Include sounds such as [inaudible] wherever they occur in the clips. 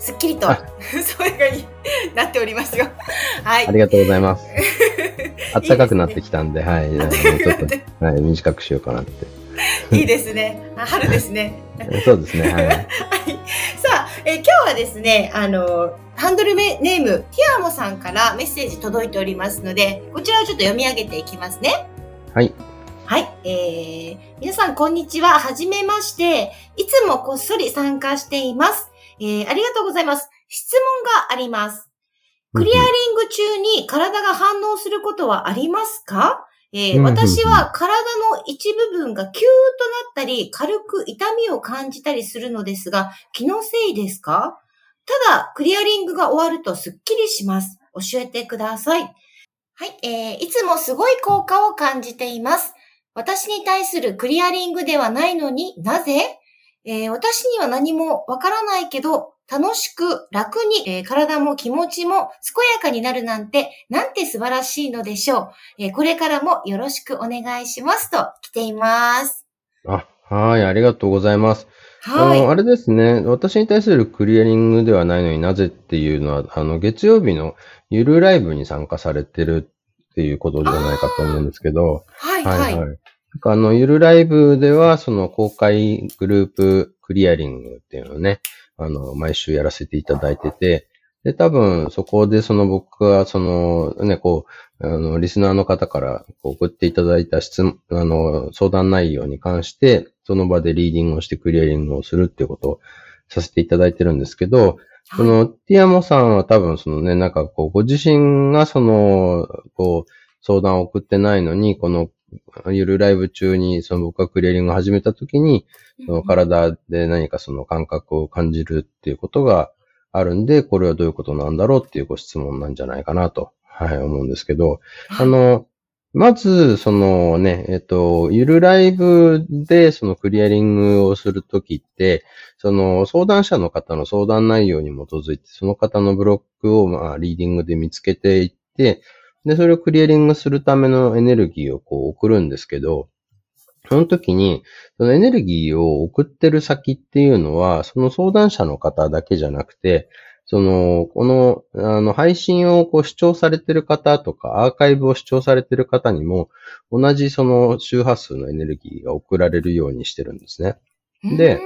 すっきりとあ [laughs] そういう風になっておりますよはいありがとうございます。[laughs] 暖かくなってきたんで、はい。あのちょっと、はい、短くしようかなって。[laughs] いいですね。あ春ですね。そうですね、はい。はい。さあ、えー今日はですね、あの、ハンドルネーム、ティアモさんからメッセージ届いておりますので、こちらをちょっと読み上げていきますね。はい。はい。えー、皆さん、こんにちは。はじめまして。いつもこっそり参加しています。えー、ありがとうございます。質問があります。クリアリング中に体が反応することはありますか？えーうん私は体の一部分がキューッとなったり、軽く痛みを感じたりするのですが、気のせいですか？ただ、クリアリングが終わるとスッキリします。教えてください。はい、えー、いつもすごい効果を感じています。私に対するクリアリングではないのになぜ？えー私には何もわからないけど、楽しく楽に、えー体も気持ちも健やかになるなんて、なんて素晴らしいのでしょう。えーこれからもよろしくお願いしますと来ています。あ、はい、ありがとうございます。はい。あの、あれですね、私に対するクリアリングではないのになぜっていうのは、あの、月曜日のゆるライブに参加されてるっていうことじゃないかと思うんですけど、はい、はい。はい。あの、ゆるライブでは、その公開グループクリアリングっていうのをね、あの、毎週やらせていただいてて、で、多分、そこでその僕は、その、ね、こう、あの、リスナーの方から送っていただいた質問、あの、相談内容に関して、その場でリーディングをしてクリアリングをするっていうことをさせていただいてるんですけど、その、ティアモさんは多分そのね、なんかこう、ご自身がその、こう、相談を送ってないのに、この、ゆるライブ中に、その僕がクリアリングを始めた時に、その体で何かその感覚を感じるっていうことがあるんで、これはどういうことなんだろうっていうご質問なんじゃないかなと、はい、思うんですけど、あの、まず、そのね、えっと、ゆるライブでそのクリアリングをするときって、その相談者の方の相談内容に基づいて、その方のブロックをまあリーディングで見つけていって、で、それをクリアリングするためのエネルギーをこう送るんですけど、その時に、そのエネルギーを送ってる先っていうのは、その相談者の方だけじゃなくて、その、この、あの、配信をこう視聴されてる方とか、アーカイブを視聴されてる方にも、同じその周波数のエネルギーが送られるようにしてるんですね。で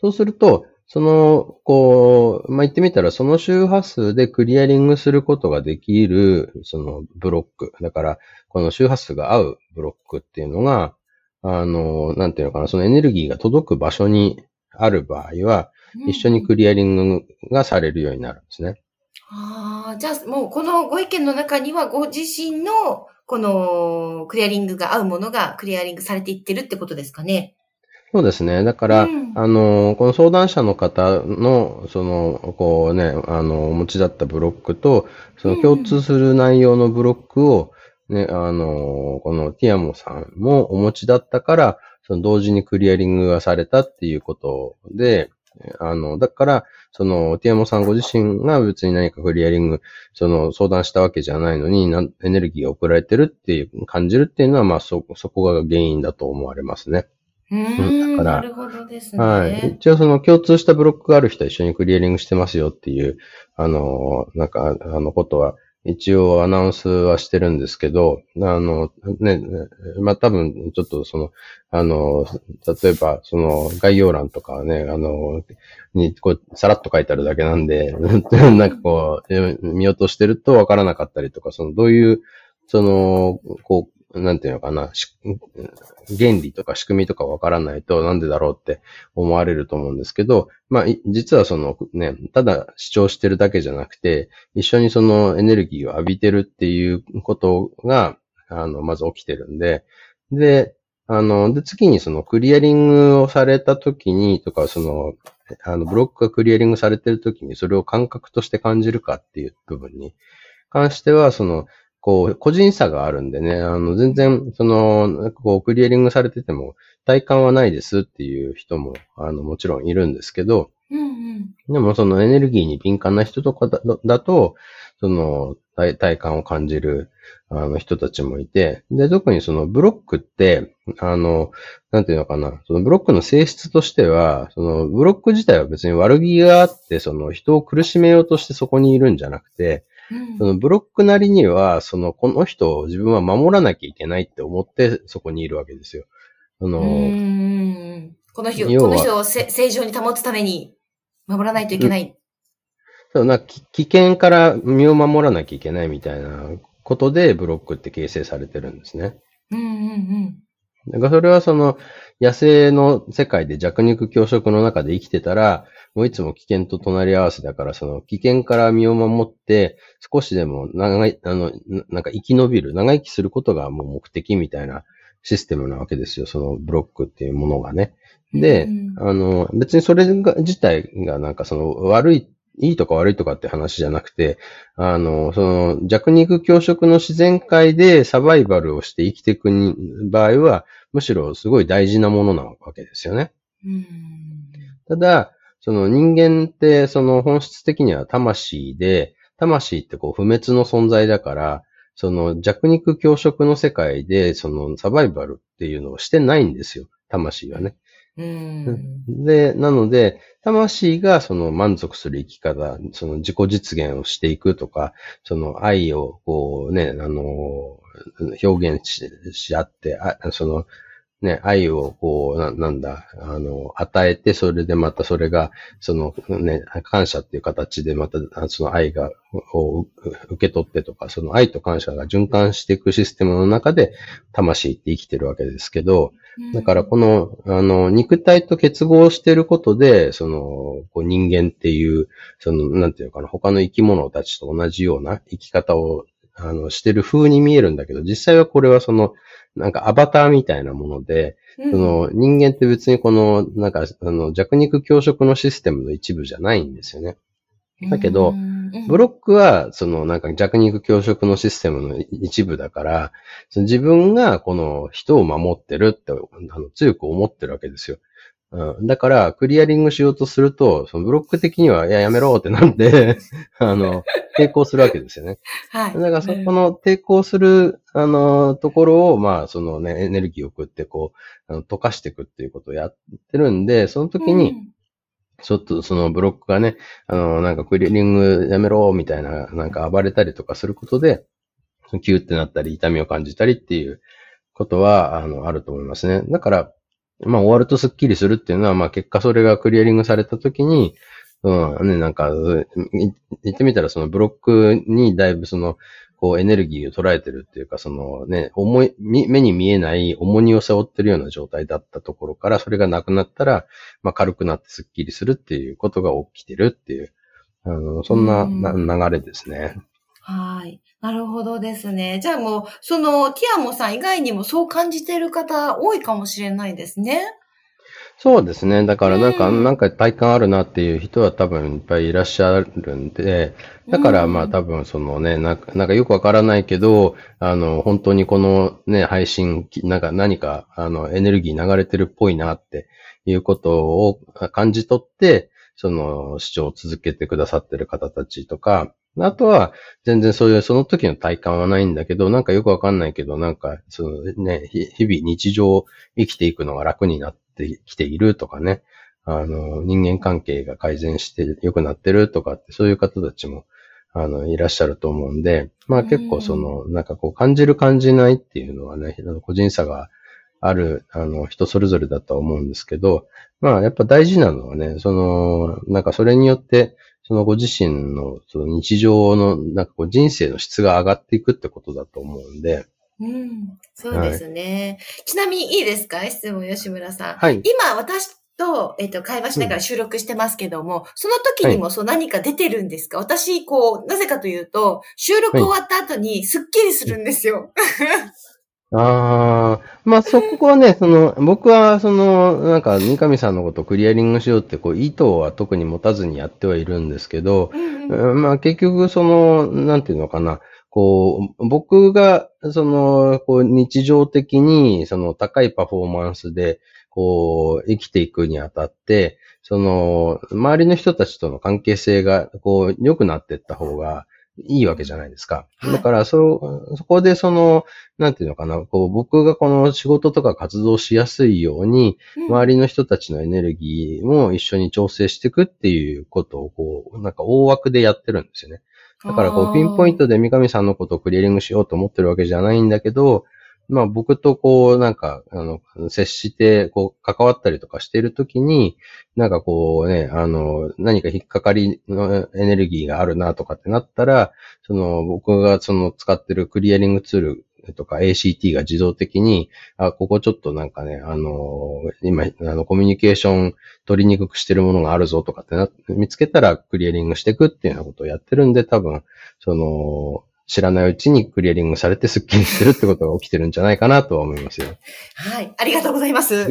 そうすると、その、こう、まあ、言ってみたら、その周波数でクリアリングすることができる、そのブロック。だから、この周波数が合うブロックっていうのが、あの、なんていうのかな、そのエネルギーが届く場所にある場合は、一緒にクリアリングがされるようになるんですね。ああ、じゃあもうこのご意見の中にはご自身のこのクリアリングが合うものがクリアリングされていってるってことですかね。そうですね。だから、うんあの、この相談者の方の、その、こうね、あの、お持ちだったブロックと、その共通する内容のブロックを、ね、あの、このティアモさんもお持ちだったから、その同時にクリアリングがされたっていうことで、あの、だから、その、ティアモさんご自身が別に何かクリアリング、その、相談したわけじゃないのに、エネルギーが送られてるっていう、感じるっていうのは、まあ、そ、そこが原因だと思われますね。うーん、だからなるほどですね。はい。一応その共通したブロックがある人は一緒にクリアリングしてますよっていう、あの、なんか、あのことは、一応アナウンスはしてるんですけど、あの、ね、ねまあ、多分、ちょっとその、あの、例えば、その、概要欄とかね、あの、に、こう、さらっと書いてあるだけなんで、[laughs] なんかこう、え見落としてるとわからなかったりとか、その、どういう、その、こう、なんていうのかな、し原理とか仕組みとかわからないとなんでだろうって思われると思うんですけど、まあ、実はそのね、ただ主張してるだけじゃなくて、一緒にそのエネルギーを浴びてるっていうことが、あの、まず起きてるんで、で、あの、で、次にそのクリアリングをされた時にとか、その、あの、ブロックがクリアリングされてるときにそれを感覚として感じるかっていう部分に関しては、その、こう、個人差があるんでね、あの、全然、その、こう、クリアリングされてても、体感はないですっていう人も、あの、もちろんいるんですけど、うんうん。でもそのエネルギーに敏感な人とかだだと、その体体感を感じるあの人たちもいて、で、特にそのブロックって、あの、なんていうのかな、そのブロックの性質としては、そのブロック自体は別に悪気があって、その人を苦しめようとしてそこにいるんじゃなくて、うんそのブロックなりには、そのこの人を自分は守らなきゃいけないって思ってそこにいるわけですよ。その、うんこの人、この人をせ正常に保つために守らないといけない。そうなき危険から身を守らなきゃいけないみたいなことでブロックって形成されてるんですね。うんうんうん。だからそれはその野生の世界で弱肉強食の中で生きてたら、もういつも危険と隣り合わせだから、その危険から身を守って、少しでも長い、あの、ななんか生き延びる、長生きすることがもう目的みたいなシステムなわけですよ、そのブロックっていうものがね。で、うんあの、別にそれが、自体がなんかその悪い、いいとか悪いとかって話じゃなくて、あの、その弱肉強食の自然界でサバイバルをして生きていくに場合は、むしろすごい大事なものなわけですよね。うんただ、その人間ってその本質的には魂で、魂ってこう不滅の存在だから、その弱肉強食の世界でそのサバイバルっていうのをしてないんですよ。魂はね。うんで、なので、魂がその満足する生き方、その自己実現をしていくとか、その愛をこうね、あの、表現しし合って、あその、ね、愛をこう、ななんだ、あの、与えて、それでまたそれが、そのね、感謝っていう形でまた、あその愛が、を受け取ってとか、その愛と感謝が循環していくシステムの中で、魂って生きてるわけですけど、だからこの、あの、肉体と結合してることで、その、こう人間っていう、その、なんていうのかな、他の生き物たちと同じような生き方を、あの、してる風に見えるんだけど、実際はこれはその、なんかアバターみたいなもので、うんその人間って別にこの、なんか、あの、弱肉強食のシステムの一部じゃないんですよね。だけどブロックは、そのなんか弱肉強食のシステムの一部だから、自分がこの人を守ってるってあの強く思ってるわけですよ。うん、だから、クリアリングしようとすると、そのブロック的には、いや、やめろってなんで、[laughs] あの、抵抗するわけですよね。[laughs] はい。だから、そこの抵抗する、あの、ところを、まあ、そのね、エネルギーを送って、こう、あの溶かしていくっていうことをやってるんで、その時に、ちょっとそのブロックがね、あの、なんかクリーリングやめろ、みたいな、なんか暴れたりとかすることで、キューってなったり、痛みを感じたりっていうことは、あの、あると思いますね。だから、まあ、終わるとスッキリするっていうのは、まあ、結果それがクリアリングされた時に、うん、ね、なんか、言ってみたら、そのブロックにだいぶその、こうエネルギーを捉えてるっていうか、そのね、重い、み目に見えない重荷を背負ってるような状態だったところから、それがなくなったら、まあ軽くなってスッキリするっていうことが起きてるっていう、あの、そんなな流れですね。はい。なるほどですね。じゃあもう、その、ティアモさん以外にもそう感じている方多いかもしれないですね。そうですね。だからなんか、うんなんか体感あるなっていう人は多分いっぱいいらっしゃるんで、だからまあ多分そのね、なんかなんかよくわからないけど、あの、本当にこのね、配信、きなんか何か、あの、エネルギー流れてるっぽいなっていうことを感じ取って、その、視聴を続けてくださってる方たちとか、あとは、全然そういう、その時の体感はないんだけど、なんかよくわかんないけど、なんか、そのね、ひ日々日常を生きていくのが楽になってきているとかね、あの、人間関係が改善して良くなってるとかって、そういう方たちも、あの、いらっしゃると思うんで、まあ結構その、なんかこう、感じる感じないっていうのはね、個人差がある、あの、人それぞれだとは思うんですけど、まあやっぱ大事なのはね、その、なんかそれによって、そのご自身のその日常の、なんかこう人生の質が上がっていくってことだと思うんで、うん。そうですね。ちなみにいいですか？質問、吉村さん。はい。今、私と、えっ、と、会話しながら収録してますけども、その時にもそう何か出てるんですか、私、こう、なぜかというと、収録終わった後にスッキリするんですよ。ああ、まあそこはね、その、僕はその、なんか、三上さんのことをクリアリングしようって、こう、意図は特に持たずにやってはいるんですけど、まあ結局、その、なんていうのかな、こう、僕が、その、こう、日常的に、その、高いパフォーマンスで、こう、生きていくにあたって、その、周りの人たちとの関係性が、こう、良くなっていった方が、いいわけじゃないですか。だから、そ、そこでその、なんていうのかな、こう、僕がこの仕事とか活動しやすいように、周りの人たちのエネルギーも一緒に調整していくっていうことを、こう、なんか大枠でやってるんですよね。だから、こう、ピンポイントで三上さんのことをクリアリングしようと思ってるわけじゃないんだけど、まあ僕とこう、なんか、あの、接して、こう、関わったりとかしているときに、なんかこうね、あの、何か引っかかりのエネルギーがあるなとかってなったら、その、僕がその使ってるクリアリングツールとか ACT が自動的に、あ、ここちょっとなんかね、あの、今、あの、コミュニケーション取りにくくしてるものがあるぞとかってな、見つけたらクリアリングしていくっていうようなことをやってるんで、多分、その、知らないうちにクリアリングされてスッキリしてるってことが起きてるんじゃないかなとは思いますよ。はい。ありがとうございます。[laughs]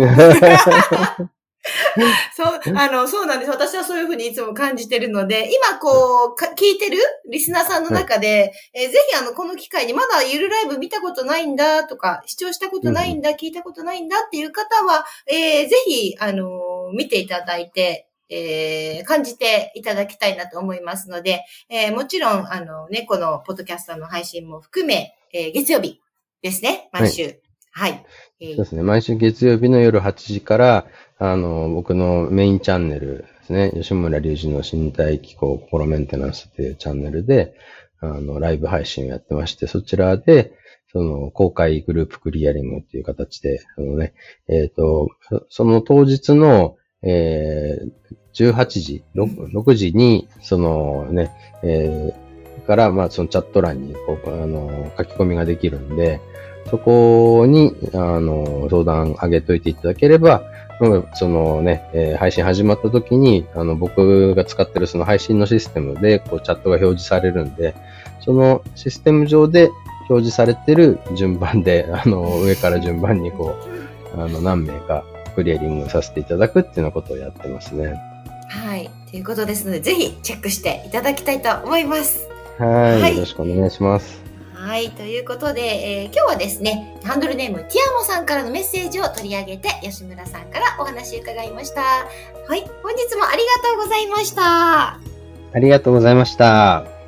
そう、あの、そうなんです。私はそういうふうにいつも感じてるので、今こう、聞いてるリスナーさんの中で、はい、えー、ぜひあの、この機会にまだゆるライブ見たことないんだとか、視聴したことないんだ、うん、聞いたことないんだっていう方は、えー、ぜひ、あの、見ていただいて、えー、感じていただきたいなと思いますので、えー、もちろん、あのね、このポッドキャストの配信も含め、えー、月曜日ですね、毎週。はい。はい、えー、そうですね、毎週月曜日の夜8時から、あの、僕のメインチャンネルですね、吉村隆二の身体機構心メンテナンスっていうチャンネルで、あの、ライブ配信をやってまして、そちらで、その、公開グループクリアリングっていう形で、あのね、えっ、ー、と、その当日の、えー、18時6、6時に、そのね、えー、から、まあ、そのチャット欄に、こう、あの、書き込みができるんで、そこに、あの、相談上げといていただければ、そのね、えー、配信始まった時に、あの、僕が使ってるその配信のシステムで、こう、チャットが表示されるんで、そのシステム上で表示されてる順番で、あの、上から順番にこう、あの、何名かクリアリングさせていただくっていうようなことをやってますね。はい。ということですので、ぜひチェックしていただきたいと思います。はい。よろしくお願いします。はい。ということで、えー、今日はですね、ハンドルネーム、ティアモさんからのメッセージを取り上げて、吉村さんからお話伺いました。はい。本日もありがとうございました。ありがとうございました。